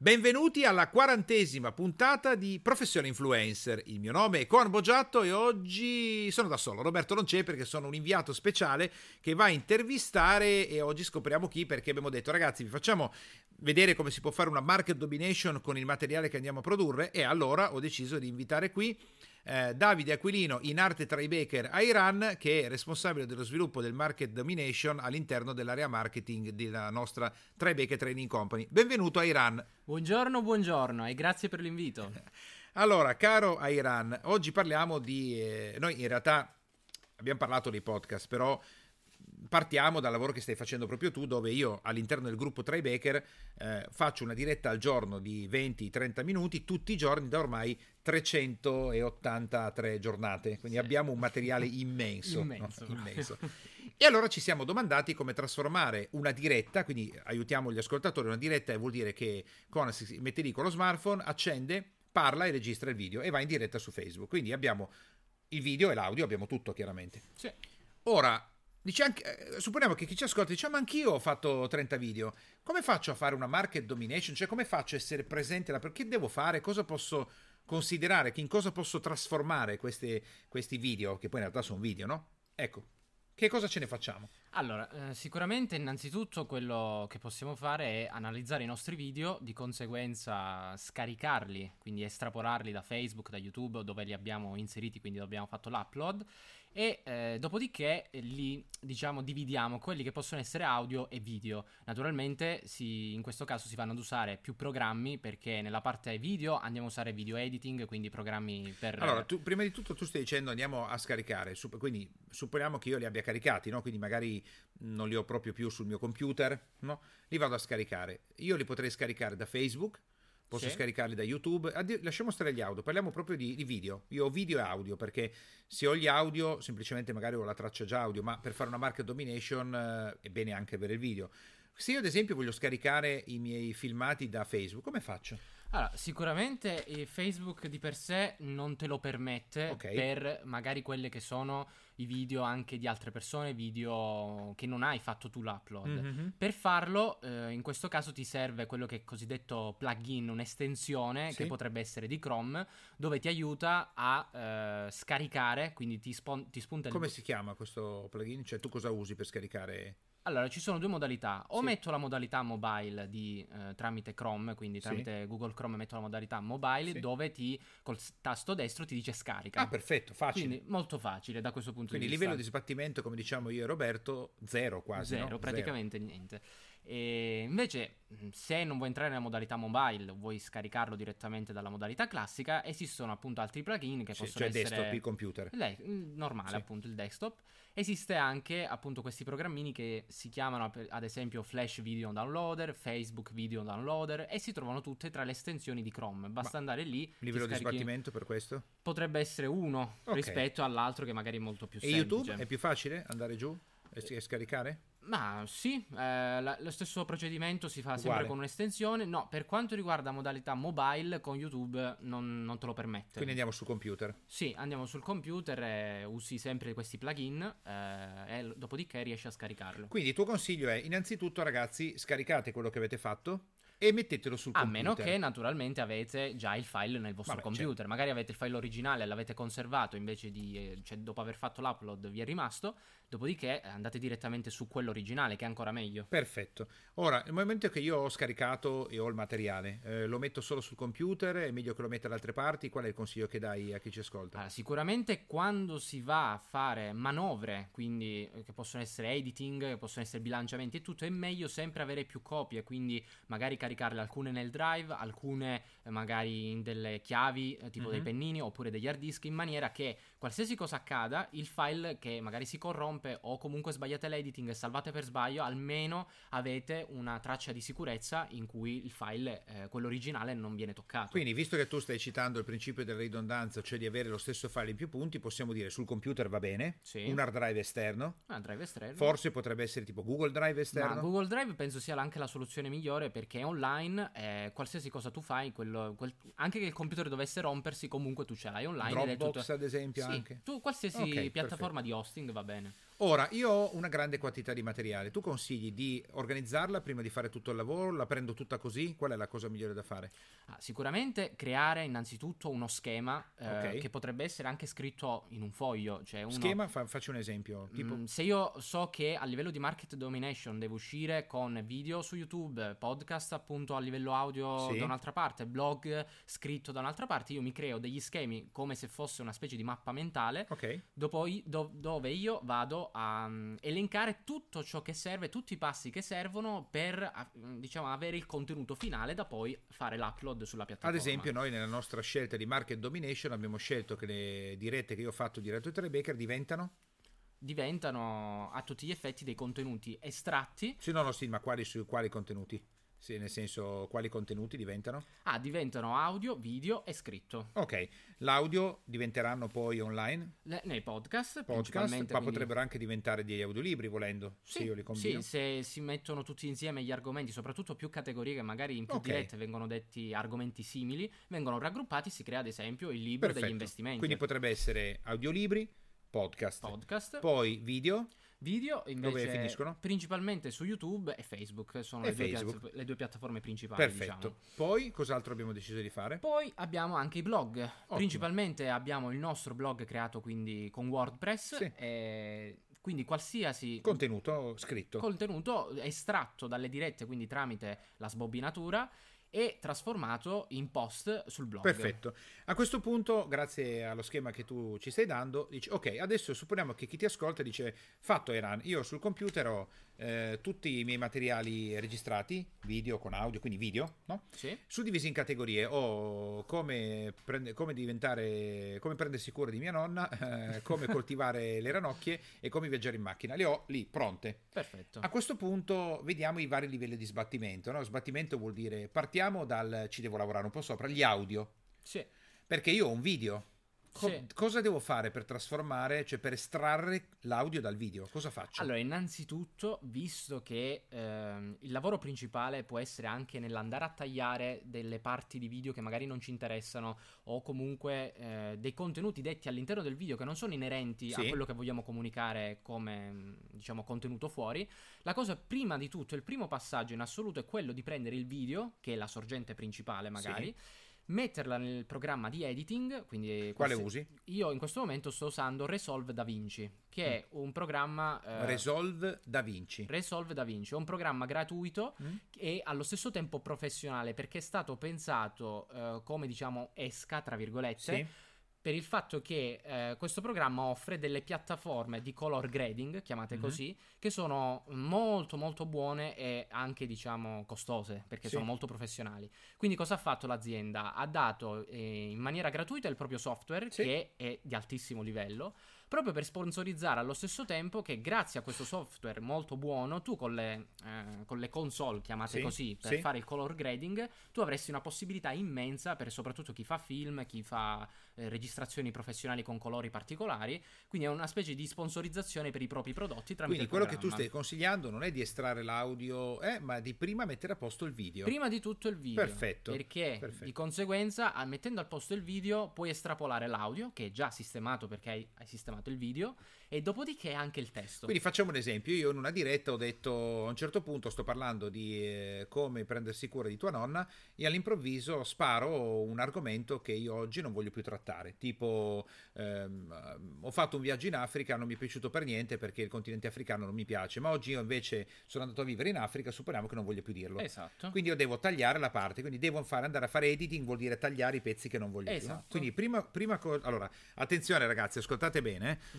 Benvenuti alla quarantesima puntata di Professione Influencer. Il mio nome è Coan Boggiatto e oggi sono da solo. Roberto non c'è perché sono un inviato speciale che va a intervistare e oggi scopriamo chi perché abbiamo detto ragazzi vi facciamo vedere come si può fare una market domination con il materiale che andiamo a produrre e allora ho deciso di invitare qui eh, Davide Aquilino in arte Tribaker a Iran che è responsabile dello sviluppo del market domination all'interno dell'area marketing della nostra Tribaker Training Company. Benvenuto a Iran. Buongiorno, buongiorno e grazie per l'invito. Allora, caro Iran, oggi parliamo di... Eh, noi in realtà abbiamo parlato dei podcast, però partiamo dal lavoro che stai facendo proprio tu, dove io all'interno del gruppo Tribaker eh, faccio una diretta al giorno di 20-30 minuti, tutti i giorni da ormai 383 giornate. Quindi sì. abbiamo un materiale immenso. immenso. No? immenso. E allora ci siamo domandati come trasformare una diretta, quindi aiutiamo gli ascoltatori, una diretta vuol dire che Conan si mette lì con lo smartphone, accende, parla e registra il video e va in diretta su Facebook. Quindi abbiamo il video e l'audio, abbiamo tutto chiaramente. Sì. Ora, Dice anche, eh, supponiamo che chi ci ascolta dice, ma anch'io ho fatto 30 video, come faccio a fare una market domination? Cioè come faccio a essere presente là? Perché devo fare? Cosa posso considerare? In cosa posso trasformare questi, questi video? Che poi in realtà sono video, no? Ecco, che cosa ce ne facciamo? Allora, eh, sicuramente innanzitutto quello che possiamo fare è analizzare i nostri video, di conseguenza scaricarli, quindi estrapolarli da Facebook, da YouTube dove li abbiamo inseriti, quindi abbiamo fatto l'upload e eh, dopodiché li diciamo dividiamo quelli che possono essere audio e video. Naturalmente si, in questo caso si vanno ad usare più programmi perché nella parte video andiamo a usare video editing, quindi programmi per... Allora, tu, prima di tutto tu stai dicendo andiamo a scaricare, quindi supponiamo che io li abbia caricati, no? quindi magari non li ho proprio più sul mio computer, no? li vado a scaricare. Io li potrei scaricare da Facebook Posso sì. scaricarli da YouTube. Addio, lasciamo stare gli audio, parliamo proprio di, di, video. Io ho video e audio perché se ho gli audio, semplicemente magari ho la traccia già audio, ma per fare una market domination eh, è bene anche avere il video. Se io ad esempio voglio scaricare i miei filmati da Facebook, come faccio? Allora, sicuramente Facebook di per sé non te lo permette okay. per magari quelle che sono i video anche di altre persone, video che non hai fatto tu l'upload. Mm-hmm. Per farlo, eh, in questo caso ti serve quello che è cosiddetto plugin, un'estensione sì. che potrebbe essere di Chrome, dove ti aiuta a eh, scaricare, quindi ti, spon- ti spunta il... Come si chiama questo plugin? Cioè tu cosa usi per scaricare? Allora, ci sono due modalità. O sì. metto la modalità mobile di, eh, tramite Chrome, quindi tramite sì. Google Chrome metto la modalità mobile, sì. dove ti col tasto destro ti dice scarica. Ah, perfetto, facile. Quindi molto facile da questo punto quindi di vista. Quindi livello di sbattimento, come diciamo io e Roberto, zero quasi. Zero, no? praticamente zero. niente. E invece, se non vuoi entrare nella modalità mobile, vuoi scaricarlo direttamente dalla modalità classica, esistono appunto altri plugin che sì, possono cioè essere. Cioè desktop, il computer. Le- normale, sì. appunto, il desktop. Esiste anche appunto questi programmini che si chiamano ad esempio Flash Video Downloader, Facebook Video Downloader e si trovano tutte tra le estensioni di Chrome. Basta Ma andare lì. Livello di sbattimento per questo? Potrebbe essere uno okay. rispetto all'altro che magari è molto più e semplice. E YouTube è più facile andare giù e scaricare? Ma sì, eh, la, lo stesso procedimento si fa Uguale. sempre con un'estensione. No, per quanto riguarda modalità mobile, con YouTube non, non, te lo permette. Quindi andiamo sul computer? Sì, andiamo sul computer e usi sempre questi plugin eh, e dopodiché riesci a scaricarlo. Quindi il tuo consiglio è, innanzitutto ragazzi, scaricate quello che avete fatto e mettetelo sul a computer. A meno che naturalmente avete già il file nel vostro Vabbè, computer. Certo. Magari avete il file originale e l'avete conservato invece di, eh, cioè dopo aver fatto l'upload vi è rimasto. Dopodiché eh, andate direttamente su quello originale, che è ancora meglio. Perfetto. Ora, nel momento che io ho scaricato e ho il materiale, eh, lo metto solo sul computer? È meglio che lo metta da altre parti? Qual è il consiglio che dai a chi ci ascolta? Allora, sicuramente quando si va a fare manovre, quindi eh, che possono essere editing, che possono essere bilanciamenti e tutto, è meglio sempre avere più copie, quindi magari caricarle alcune nel drive, alcune eh, magari in delle chiavi, eh, tipo mm-hmm. dei mhm. pennini oppure degli hard disk, in maniera che qualsiasi cosa accada, il file che magari si corrompe rompe o comunque sbagliate l'editing e salvate per sbaglio, almeno avete una traccia di sicurezza in cui il file, eh, quello originale, non viene toccato. Quindi, visto che tu stai citando il principio della ridondanza, cioè di avere lo stesso file in più punti, possiamo dire sul computer va bene, sì. un hard drive esterno. Un hard drive esterno. Forse potrebbe essere tipo Google Drive esterno. Ma Google Drive penso sia anche la soluzione migliore perché è online, eh, qualsiasi cosa tu fai, quello, quel, anche che il computer dovesse rompersi, comunque tu ce l'hai online. Dropbox tutto... ad esempio sì, anche. Tu qualsiasi okay, piattaforma perfetto. di hosting va bene. Ora, io ho una grande quantità di materiale. Tu consigli di organizzarla prima di fare tutto il lavoro? La prendo tutta così? Qual è la cosa migliore da fare? Ah, sicuramente creare innanzitutto uno schema eh, Ok. che potrebbe essere anche scritto in un foglio. Cioè uno, Schema, fa- facci un esempio. Tipo, Mm, se io so che a livello di market domination devo uscire con video su YouTube, podcast appunto a livello audio Sì. da un'altra parte, blog scritto da un'altra parte, io mi creo degli schemi come se fosse una specie di mappa mentale ok. dopo do- dove io vado a mm, elencare tutto ciò che serve, tutti i passi che servono per mm, diciamo avere il contenuto finale da poi fare l'upload sulla Ad piattaforma. esempio, noi nella nostra scelta di market domination abbiamo scelto che le dirette che io ho fatto diretto di Baker diventano. diventano a tutti gli effetti dei contenuti estratti Sì, no, no, sì, ma quali, su quali contenuti? Sì, nel senso, quali contenuti diventano? Ah, diventano audio, video e scritto. Ok, l'audio diventeranno poi online, Le- nei podcast, podcast, ma quindi- potrebbero anche diventare degli audiolibri volendo, Sì, se io li combino. sì, se si mettono tutti insieme gli argomenti, soprattutto più categorie che magari in più Ok. dirette vengono detti argomenti simili, vengono raggruppati, si crea ad esempio il libro Perfetto. degli investimenti. Quindi potrebbe essere audiolibri, podcast, podcast, poi video, video invece Dove finiscono? principalmente su YouTube e Facebook, sono E le, Due Facebook. piatta- le due piattaforme principali. perfetto. diciamo. Poi cos'altro abbiamo deciso di fare? Poi abbiamo anche i blog. Principalmente abbiamo il nostro blog creato quindi con WordPress. Sì. e quindi qualsiasi Contenuto scritto. contenuto estratto dalle dirette, quindi tramite la sbobbinatura, e trasformato in post sul blog. Perfetto. A questo punto, grazie allo schema che tu ci stai dando, dici ok, adesso supponiamo che chi ti ascolta dice fatto Eran, io sul computer ho eh, tutti i miei materiali registrati, video con audio, quindi video, no? Sì. Suddivisi in categorie, ho come, prende- come diventare, come prendersi cura di mia nonna, eh, come coltivare le ranocchie e come viaggiare in macchina. Le ho lì pronte. Perfetto. A questo punto vediamo i vari livelli di sbattimento. No? Sbattimento vuol dire partiamo dal ci devo lavorare un po' sopra, gli audio. Sì. Perché io ho un video. Co- Sì. Cosa devo fare per trasformare, cioè per estrarre l'audio dal video? Cosa faccio? Allora, innanzitutto, visto che ehm, il lavoro principale può essere anche nell'andare a tagliare delle parti di video che magari non ci interessano o comunque eh, dei contenuti detti all'interno del video che non sono inerenti Sì. a quello che vogliamo comunicare come, diciamo, contenuto fuori, la cosa prima di tutto, il primo passaggio in assoluto è quello di prendere il video, che è la sorgente principale magari, metterla nel programma di editing, quindi Quale usi? io in questo momento sto usando Resolve Da Vinci, che è un programma eh, Resolve Da Vinci. Resolve Da Vinci, è un programma gratuito Mm? e allo stesso tempo professionale perché è stato pensato eh, come diciamo esca tra virgolette Sì. Per il fatto che eh, questo programma offre delle piattaforme di color grading, chiamate Mhm. così, che sono molto molto buone e anche diciamo costose perché Sì. sono molto professionali. Quindi cosa ha fatto l'azienda? Ha dato eh, in maniera gratuita il proprio software Sì. che è di altissimo livello proprio per sponsorizzare allo stesso tempo che grazie a questo software molto buono tu con le, eh, con le console chiamate Sì, così per sì. fare il color grading tu avresti una possibilità immensa per soprattutto chi fa film chi fa eh, registrazioni professionali con colori particolari quindi è una specie di sponsorizzazione per i propri prodotti tramite Quindi quello che tu stai consigliando non è di estrarre l'audio, eh, ma di prima mettere a posto il video. Prima di tutto il video. Perfetto, Perché perfetto. di conseguenza, mettendo al posto il video, puoi estrapolare l'audio, che è già sistemato perché hai, hai sistemato il video, e dopodiché anche il testo. Quindi facciamo un esempio, io in una diretta ho detto a un certo punto sto parlando di eh, come prendersi cura di tua nonna e all'improvviso sparo un argomento che io oggi non voglio più trattare, tipo ehm, ho fatto un viaggio in Africa, non mi è piaciuto per niente perché il continente africano non mi piace, ma oggi io invece sono andato a vivere in Africa, supponiamo che non voglio più dirlo. Esatto. Quindi io devo tagliare la parte, quindi devo fare, andare a fare editing, vuol dire tagliare i pezzi che non voglio più. Esatto. Quindi prima, prima co- allora, attenzione ragazzi, ascoltate bene. eh.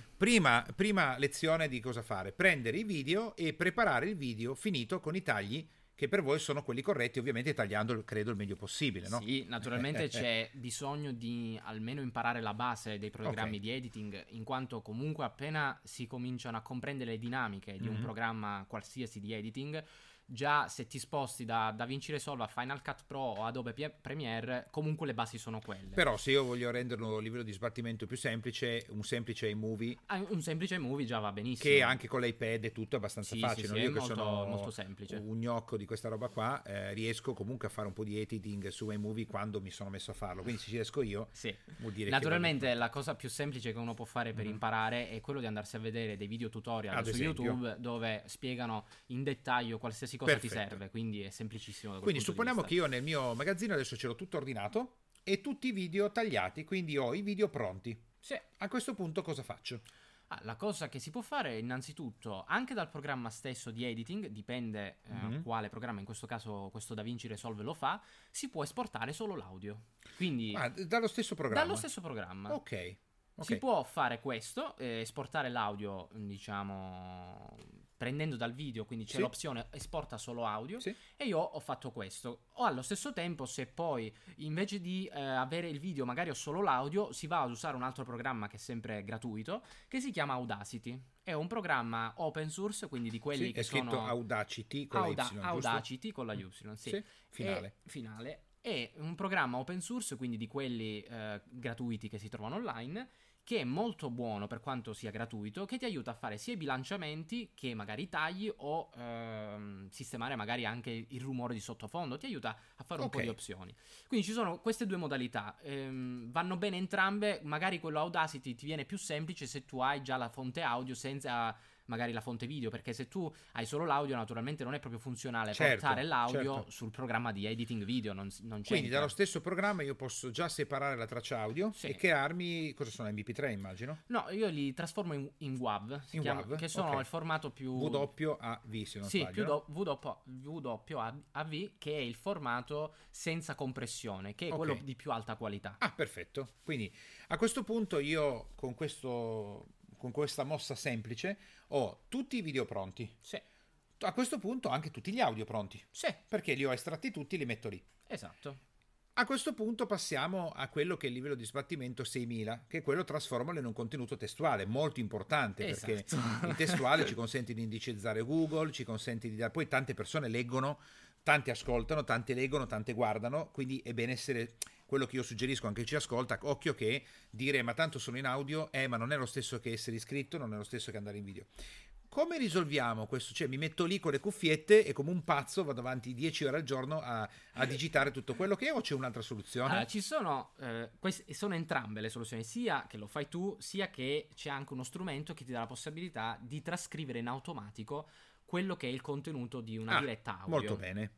Prima, prima lezione di cosa fare, prendere i video e preparare il video finito con i tagli che per voi sono quelli corretti, ovviamente tagliando, credo, il meglio possibile, no? Sì, naturalmente c'è bisogno di almeno imparare la base dei programmi Ok. di editing, in quanto comunque appena si cominciano a comprendere le dinamiche di un Mhm. programma qualsiasi di editing, già se ti sposti da DaVinci Resolve a Final Cut Pro o Adobe Premiere, comunque le basi sono quelle. Però se io voglio renderlo a livello di sbattimento più semplice, un semplice iMovie... Ah, un semplice iMovie già va benissimo. Che anche con l'iPad è tutto abbastanza sì, facile. Sì, sì, io che molto, sono molto semplice. un gnocco di questa roba qua, eh, riesco comunque a fare un po' di editing su iMovie quando mi sono messo a farlo. Quindi se ci riesco io, sì. vuol dire Naturalmente la cosa più semplice che uno può fare per mm-hmm. imparare è quello di andarsi a vedere dei video tutorial Ad su esempio. YouTube dove spiegano in dettaglio qualsiasi cosa Perfetto. ti serve, quindi è semplicissimo. Da quindi supponiamo che io nel mio magazzino adesso ce l'ho tutto ordinato e tutti i video tagliati, quindi ho i video pronti. Sì. A questo punto cosa faccio? Ah, la cosa che si può fare è innanzitutto anche dal programma stesso di editing, dipende eh, mm-hmm. quale programma, in questo caso questo DaVinci Resolve lo fa, si può esportare solo l'audio. Quindi ah, dallo stesso programma. Dallo stesso programma. Ok. Okay. Si può fare questo, eh, esportare l'audio, diciamo, prendendo dal video, quindi c'è sì. l'opzione esporta solo audio sì. e io ho fatto questo. O allo stesso tempo, se poi invece di eh, avere il video magari ho solo l'audio, si va ad usare un altro programma che è sempre gratuito, che si chiama Audacity. È un programma open source, quindi di quelli sì, che sono... È scritto Audacity con Auda- la Y, Audacity con la Y, sì. finale. E, finale. È un programma open source, quindi di quelli eh, gratuiti che si trovano online che è molto buono per quanto sia gratuito, che ti aiuta a fare sia i bilanciamenti che magari i tagli o ehm, sistemare magari anche il rumore di sottofondo, ti aiuta a fare un okay. po' di opzioni. Quindi ci sono queste due modalità, ehm, vanno bene entrambe, magari quello Audacity ti viene più semplice se tu hai già la fonte audio senza magari la fonte video, perché se tu hai solo l'audio naturalmente non è proprio funzionale certo, portare l'audio certo. sul programma di editing video, non, non Quindi dallo stesso programma io posso già separare la traccia audio sì. e crearmi, cosa sono, MP3 immagino? No, io li trasformo in, in WAV, in chiama, WAV? che sono okay. il formato più... WAV se non sì, sbaglio. Sì, più WAV che è il formato senza compressione, che è okay. quello di più alta qualità. Ah, perfetto. Quindi a questo punto io con questo con questa mossa semplice ho tutti i video pronti. Sì. A questo punto anche tutti gli audio pronti. Sì. Perché li ho estratti tutti e li metto lì. Esatto. A questo punto passiamo a quello che è il livello di sbattimento 6000, che è quello trasformalo in un contenuto testuale, molto importante esatto. perché il testuale ci consente di indicizzare Google, ci consente di dare... Poi tante persone leggono, tanti ascoltano, tanti leggono, tante guardano, quindi è bene essere quello che io suggerisco anche chi ci ascolta, occhio che dire ma tanto sono in audio, eh ma non è lo stesso che essere iscritto, non è lo stesso che andare in video. Come risolviamo questo? Cioè mi metto lì con le cuffiette e come un pazzo vado avanti 10 ore al giorno a, a digitare tutto quello che è o c'è un'altra soluzione? Allora, ci sono, eh, queste sono entrambe le soluzioni, sia che lo fai tu, sia che c'è anche uno strumento che ti dà la possibilità di trascrivere in automatico quello che è il contenuto di una ah, diretta audio. Molto bene.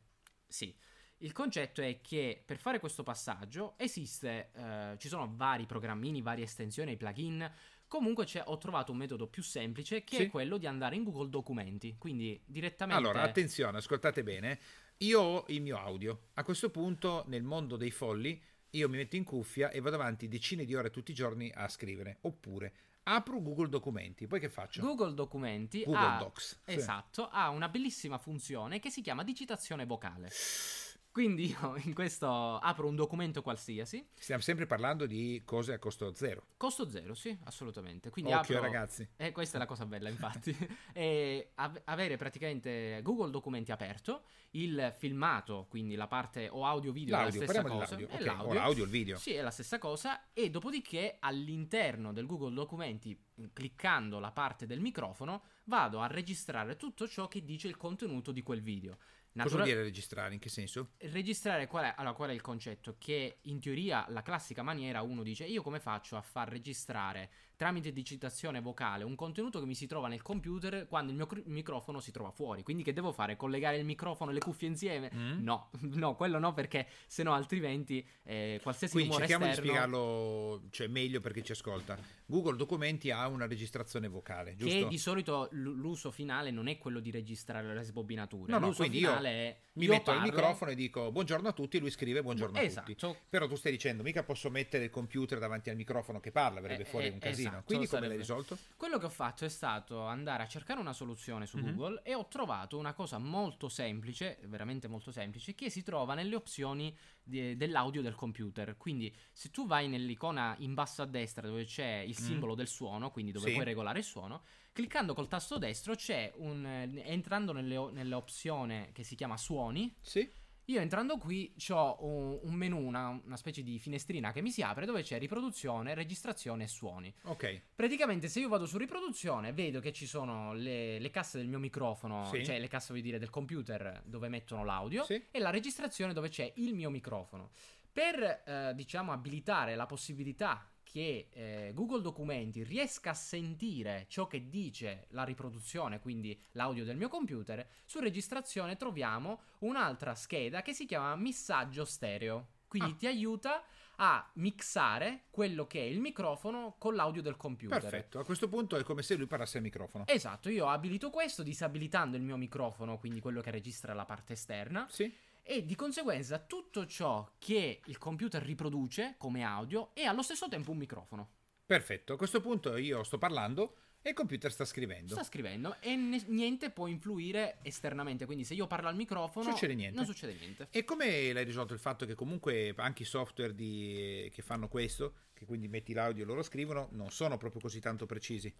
Sì. Il concetto è che per fare questo passaggio esiste, eh, ci sono vari programmini, varie estensioni, plugin. Comunque ho trovato un metodo più semplice che sì. è quello di andare in Google Documenti, quindi direttamente... Allora, attenzione, ascoltate bene. Io ho il mio audio. A questo punto, nel mondo dei folli, io mi metto in cuffia e vado avanti decine di ore tutti i giorni a scrivere. Oppure apro Google Documenti, poi che faccio? Google Documenti Google ha, Docs. Esatto, sì. ha una bellissima funzione che si chiama digitazione vocale. Quindi io in questo apro un documento qualsiasi. Stiamo sempre parlando di cose a costo zero. Costo zero, sì, assolutamente. Quindi Occhio apro... ragazzi. E eh, questa è la cosa bella, infatti. e av- avere praticamente Google Documenti aperto, il filmato, quindi la parte o audio video l'audio, è la stessa cosa. È okay. l'audio. O l'audio, il video. Sì, è la stessa cosa. E dopodiché all'interno del Google Documenti, cliccando la parte del microfono, vado a registrare tutto ciò che dice il contenuto di quel video. Natura- Cosa vuol dire registrare? In che senso? Registrare qual è, allora, qual è il concetto? Che in teoria la classica maniera uno dice io come faccio a far registrare tramite digitazione vocale un contenuto che mi si trova nel computer quando il mio cr- microfono si trova fuori. Quindi che devo fare? Collegare il microfono e le cuffie insieme? Mm. No, no, quello no perché se no altrimenti eh, qualsiasi Quindi rumore cerchiamo esterno... di spiegarlo cioè, meglio perché ci ascolta. Google Documenti ha una registrazione vocale, giusto? Che di solito l- l'uso finale non è quello di registrare le sbobinature. No, no, l'uso finale è... Mi metto parlo... il microfono e dico buongiorno a tutti e lui scrive buongiorno esatto. a tutti. Però tu stai dicendo mica posso mettere il computer davanti al microfono che parla, verrebbe eh, fuori eh, un casino. Esatto, Quindi come l'hai risolto? Quello che ho fatto è stato andare a cercare una soluzione su Mhm. Google e ho trovato una cosa molto semplice, veramente molto semplice, che si trova nelle opzioni di- dell'audio del computer. Quindi se tu vai nell'icona in basso a destra dove c'è il Mhm. simbolo del suono, quindi dove Sì. puoi regolare il suono, cliccando col tasto destro c'è un... eh, entrando nelle, nell'opzione che si chiama suoni, Sì. Io entrando qui ho un, un menu, una, una specie di finestrina che mi si apre dove c'è riproduzione, registrazione e suoni. Ok. Praticamente se io vado su riproduzione vedo che ci sono le, le casse del mio microfono, Sì. cioè le casse vuol dire del computer dove mettono l'audio Sì. e la registrazione dove c'è il mio microfono. Per eh, diciamo abilitare la possibilità che eh, Google Documenti riesca a sentire ciò che dice la riproduzione, quindi l'audio del mio computer, su registrazione troviamo un'altra scheda che si chiama missaggio stereo. Quindi Ah. ti aiuta a mixare quello che è il microfono con l'audio del computer. Perfetto. A questo punto è come se lui parlasse al microfono. Esatto, io abilito questo disabilitando il mio microfono, quindi quello che registra la parte esterna, Sì. E di conseguenza tutto ciò che il computer riproduce come audio è allo stesso tempo un microfono. Perfetto. A questo punto io sto parlando e il computer sta scrivendo. Sta scrivendo e ne- niente può influire esternamente, quindi se io parlo al microfono Succede non succede niente. E come l'hai risolto il fatto che comunque anche i software di- che fanno questo, che quindi metti l'audio e loro scrivono, non sono proprio così tanto precisi?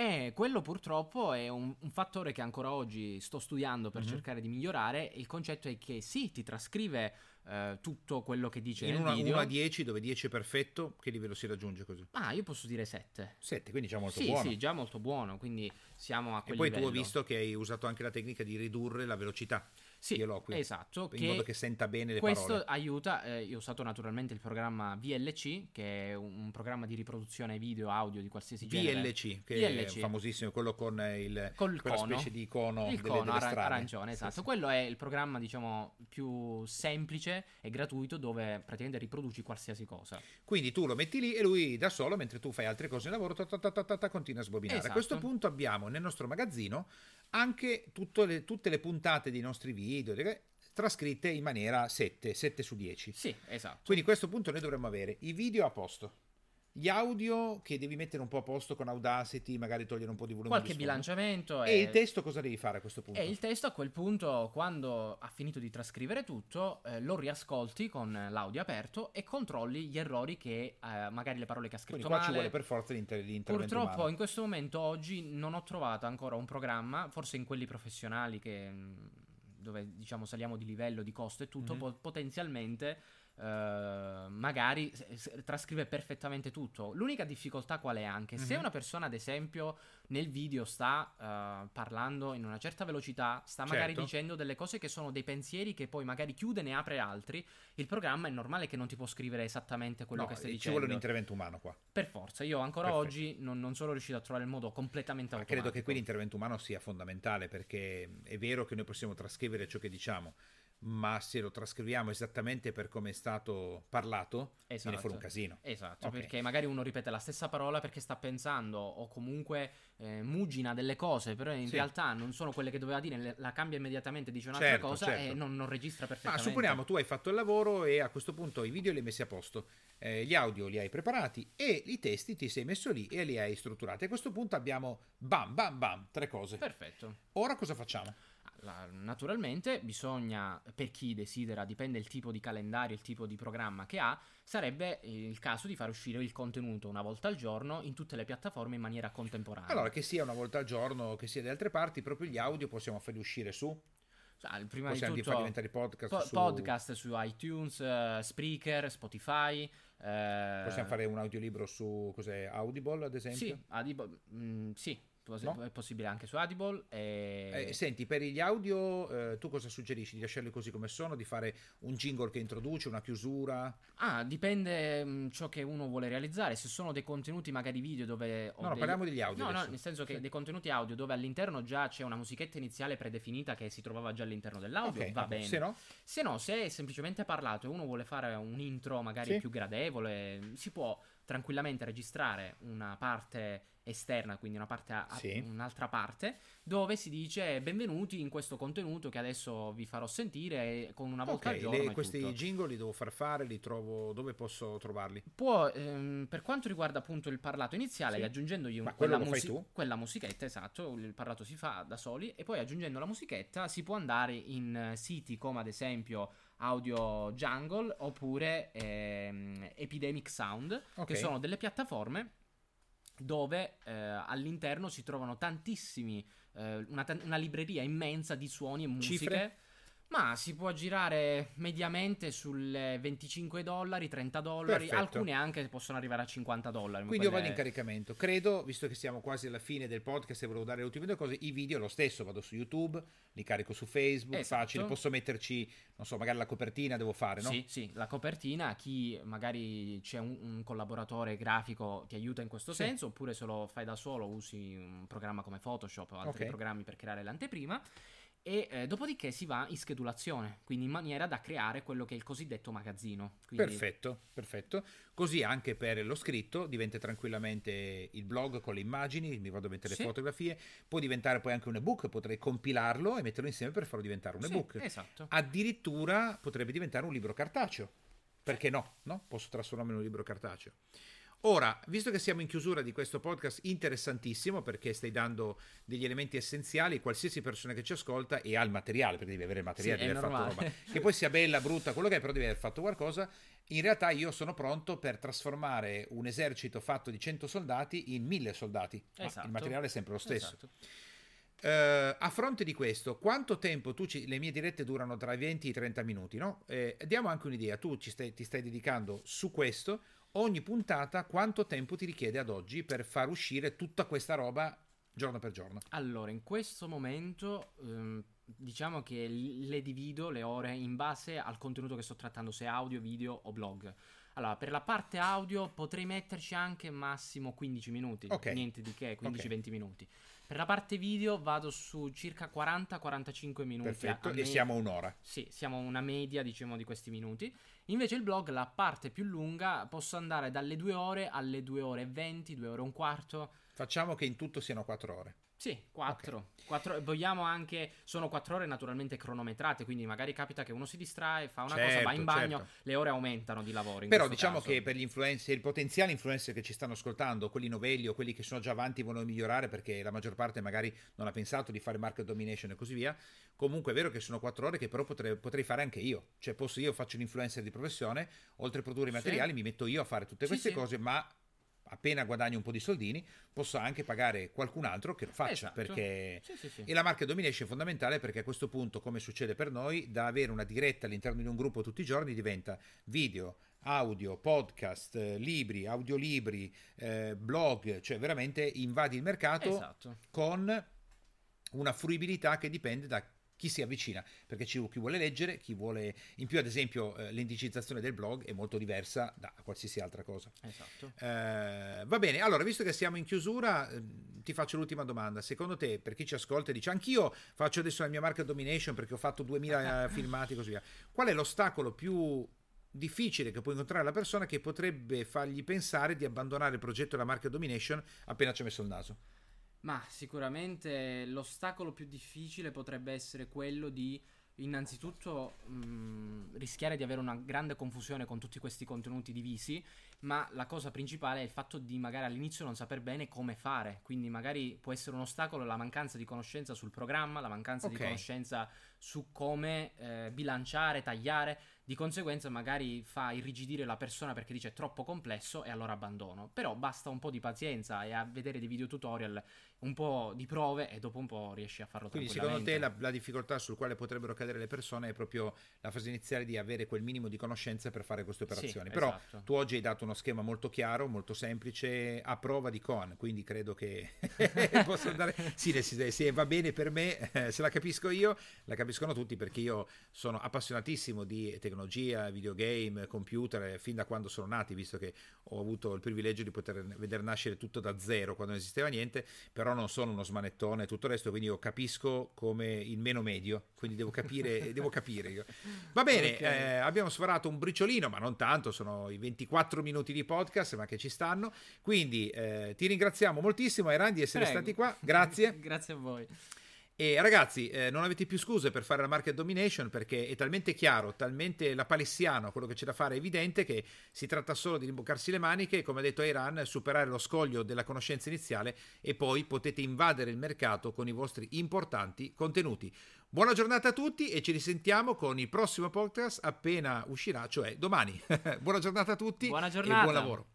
E quello purtroppo è un, un fattore che ancora oggi sto studiando per Mhm. cercare di migliorare. Il concetto è che sì, ti trascrive eh, tutto quello che dice In nel una, video. 1 a 10, dove 10 è perfetto, che livello si raggiunge così? Ah, io posso dire 7. 7, quindi già molto sì, buono. sì, già molto buono, quindi siamo a e quel poi tu livello. ho visto che hai usato anche la tecnica di ridurre la velocità, sì, di eloquio, esatto, in modo che senta bene le questo parole. aiuta, eh, io ho usato naturalmente il programma VLC, che è un, programma di riproduzione video, audio di qualsiasi genere. VLC, che è VLC. famosissimo, quello con il, Col quella cono. specie di icono il delle, cono delle ara- strade. arancione, Sì, esatto. sì. Quello è il programma, diciamo, più semplice e gratuito dove praticamente riproduci qualsiasi cosa. Quindi tu lo metti lì e lui da solo, mentre tu fai altre cose nel lavoro, ta, ta, ta, ta, ta, ta, continua a sbobinare. Esatto. A questo punto abbiamo nel nostro magazzino anche le- tutte le puntate dei nostri video de- trascritte in maniera 7, 7 su 10. Sì, esatto. Quindi a questo punto noi dovremmo avere i video a posto, gli audio che devi mettere un po' a posto con Audacity, magari togliere un po' di volume. Qualche di bilanciamento E il testo cosa devi fare a questo punto? E il testo a quel punto, quando ha finito di trascrivere tutto, eh, lo riascolti con l'audio aperto e controlli gli errori che eh, magari le parole che ha Quindi scritto qua ci male. vuole per forza l'inter- l'intervento Purtroppo umano. in questo momento oggi non ho trovato ancora un programma, forse in quelli professionali che mh, dove diciamo saliamo di livello, di costo e tutto, Mhm. po- potenzialmente eh, magari trascrive perfettamente tutto. L'unica difficoltà qual è anche? Se Mhm. una persona ad esempio nel video sta eh, parlando in una certa velocità, sta magari Certo. dicendo delle cose che sono dei pensieri che poi magari chiude e ne apre altri, il programma è normale che non ti può scrivere esattamente quello No, che stai ci dicendo. vuole un intervento umano qua. Per forza, io ancora Perfetto. oggi non, non sono riuscito a trovare il modo completamente Ma automatico. credo che qui l'intervento umano sia fondamentale perché è vero che noi possiamo trascrivere ciò che diciamo, ma se lo trascriviamo esattamente per come è stato parlato, Esatto. viene fuori un casino. Esatto, Ok. perché magari uno ripete la stessa parola perché sta pensando o comunque eh, mugina delle cose, però in Sì. realtà non sono quelle che doveva dire, la cambia immediatamente, dice un'altra Certo, cosa certo. e non, non registra Ma perfettamente. supponiamo tu hai fatto il lavoro e a questo punto i video li hai messi a posto, eh, gli audio li hai preparati e i testi ti sei messo lì e li hai strutturati. A questo punto abbiamo bam bam bam, tre cose. Perfetto. Ora cosa facciamo? Naturalmente bisogna, per chi desidera, dipende il tipo di calendario, il tipo di programma che ha, sarebbe il caso di far uscire il contenuto una volta al giorno in tutte le piattaforme in maniera contemporanea. Allora, che sia una volta al giorno, che sia da altre parti, proprio gli audio possiamo farli uscire su, Ah, prima possiamo di tutto diventare podcast po- su... podcast su iTunes, eh, Spreaker, Spotify. eh, Possiamo fare un audiolibro su cos'è Audible, ad esempio? Sì, Audible, mm, sì, pos- No? è possibile anche su Audible. E... Eh, senti, per gli audio, eh, tu cosa suggerisci? Di lasciarli così come sono? Di fare un jingle che introduce, una chiusura? Ah, dipende mm, ciò che uno vuole realizzare. Se sono dei contenuti magari video dove... ho No, no, degli- parliamo degli audio No, no, adesso. nel senso che Sì. dei contenuti audio dove all'interno già c'è una musichetta iniziale predefinita che si trovava già all'interno dell'audio, Ok, va ah, bene. Se no? Se no, se è semplicemente parlato e uno vuole fare un intro magari Sì. più gradevole, si può tranquillamente registrare una parte esterna, quindi una parte a, Sì. un'altra parte, dove si dice benvenuti in questo contenuto che adesso vi farò sentire con una volta Ok, al giorno. le- questi tutto. jingle li devo far fare, li trovo dove posso trovarli? Può, ehm, per quanto riguarda appunto il parlato iniziale, Sì. aggiungendogli un- quella, musi- quella musichetta, esatto, il parlato si fa da soli, e poi aggiungendo la musichetta si può andare in eh, siti come ad esempio Audio Jungle oppure ehm, Epidemic Sound, Ok. che sono delle piattaforme dove eh, all'interno si trovano tantissimi, eh, una, una libreria immensa di suoni e musiche. Cifre? Ma si può girare mediamente sulle 25 dollari, 30 dollari, Perfetto. alcune anche possono arrivare a 50 dollari. Quindi io quelle- vado in caricamento. Credo, visto che siamo quasi alla fine del podcast e volevo dare le ultime due cose, i video lo stesso, vado su YouTube, li carico su Facebook, Esatto. facile, posso metterci, non so, magari la copertina devo fare, no? Sì, sì, la copertina, chi magari c'è un, un collaboratore grafico ti aiuta in questo Sì. senso, oppure se lo fai da solo usi un programma come Photoshop o altri Ok. programmi per creare l'anteprima. E eh, dopodiché si va in schedulazione, quindi in maniera da creare quello che è il cosiddetto magazzino. Quindi, Perfetto, perfetto. Così anche per lo scritto diventa tranquillamente il blog con le immagini, mi vado a mettere Sì. le fotografie, può diventare poi anche un ebook, potrei compilarlo e metterlo insieme per farlo diventare un Sì, ebook. esatto. Addirittura potrebbe diventare un libro cartaceo. Perché no? no? Posso trasformarlo in un libro cartaceo. Ora, visto che siamo in chiusura di questo podcast interessantissimo perché stai dando degli elementi essenziali, qualsiasi persona che ci ascolta e ha il materiale, perché devi avere il materiale, Sì, devi aver fatto normale. roba, che poi sia bella, brutta, quello che è, però devi aver fatto qualcosa. In realtà io sono pronto per trasformare un esercito fatto di 100 soldati in 1000 soldati. Esatto. il materiale è sempre lo stesso. Esatto. Eh, a fronte di questo, quanto tempo tu ci, le mie dirette durano tra i 20 e i 30 minuti, no? Eh, diamo anche un'idea, tu stai- ti stai dedicando su questo, ogni puntata quanto tempo ti richiede ad oggi per far uscire tutta questa roba giorno per giorno? Allora, in questo momento ehm, diciamo che le divido le ore in base al contenuto che sto trattando, se audio, video o blog. Allora, per la parte audio potrei metterci anche massimo 15 minuti, Ok. niente di che, 15-20 Ok. minuti. Per la parte video vado su circa 40-45 minuti. Perfetto, a e me- siamo a un'ora. Sì, siamo una media, diciamo, di questi minuti. Invece il blog, la parte più lunga, posso andare dalle 2 ore alle 2 ore e 20, 2 ore e un quarto. Facciamo che in tutto siano 4 ore. Sì, 4. Vogliamo anche. Sono 4 ore naturalmente cronometrate, quindi magari capita che uno si distrae, fa una cosa, va Certo, in bagno, certo. le ore aumentano di lavoro. Però diciamo caso. che per gli influencer, i potenziali influencer che ci stanno ascoltando, quelli novelli o quelli che sono già avanti vogliono migliorare perché la maggior parte magari non ha pensato di fare market domination e così via. Comunque è vero che sono quattro ore che però potrei, potrei fare anche io. Cioè posso io faccio un influencer di professione, oltre a produrre i Sì. materiali mi metto io a fare tutte Sì, queste sì. cose, ma appena guadagno un po' di soldini posso anche pagare qualcun altro che lo faccia Esatto. perché Sì, sì, sì. e la market domination è fondamentale perché a questo punto, come succede per noi, da avere una diretta all'interno di un gruppo tutti i giorni diventa video, audio, podcast, eh, libri, audiolibri, eh, blog, cioè veramente invadi il mercato Esatto. con una fruibilità che dipende da chi si avvicina, perché ci, chi vuole leggere, chi vuole... In più, ad esempio, eh, l'indicizzazione del blog è molto diversa da qualsiasi altra cosa. Esatto. Eh, va bene, allora visto che siamo in chiusura, ehm, ti faccio l'ultima domanda. Secondo te, per chi ci ascolta e dice anch'io faccio adesso la mia market domination perché ho fatto 2000 eh, filmati e così via, qual è l'ostacolo più difficile che può incontrare la persona che potrebbe fargli pensare di abbandonare il progetto della market domination appena ci ha messo il naso? Ma sicuramente l'ostacolo più difficile potrebbe essere quello di innanzitutto mh, rischiare di avere una grande confusione con tutti questi contenuti divisi, ma la cosa principale è il fatto di magari all'inizio non saper bene come fare, quindi magari può essere un ostacolo la mancanza di conoscenza sul programma, la mancanza Ok. di conoscenza su come eh, bilanciare, tagliare, di conseguenza magari fa irrigidire la persona perché dice è troppo complesso e allora abbandono. Però basta un po' di pazienza e a vedere dei video tutorial, un po' di prove e dopo un po' riesci a farlo Quindi secondo te la, la difficoltà sul quale potrebbero cadere le persone è proprio la fase iniziale di avere quel minimo di conoscenze per fare queste operazioni. Sì, Però esatto. tu oggi hai dato uno schema molto chiaro, molto semplice, a prova di Coan, quindi credo che posso andare... Sì, sì, sì, va bene per me, eh, se la capisco io, la capisco capiscono tutti perché io sono appassionatissimo di tecnologia, videogame, computer, fin da quando sono nati, visto che ho avuto il privilegio di poter vedere nascere tutto da zero quando non esisteva niente, però non sono uno smanettone e tutto il resto, quindi io capisco come il meno medio, quindi devo capire, devo capire. Va bene, okay. eh, abbiamo sforato un briciolino, ma non tanto, sono i 24 minuti di podcast, ma che ci stanno, quindi eh, ti ringraziamo moltissimo Eran di essere Prego. stati qua, grazie. grazie a voi. E ragazzi, eh, non avete più scuse per fare la market domination perché è talmente chiaro, talmente la palessiano quello che c'è da fare è evidente che si tratta solo di rimboccarsi le maniche e, come ha detto Iran, superare lo scoglio della conoscenza iniziale e poi potete invadere il mercato con i vostri importanti contenuti. Buona giornata a tutti e ci risentiamo con il prossimo podcast appena uscirà, cioè domani. Buona giornata a tutti Buona giornata. e buon lavoro.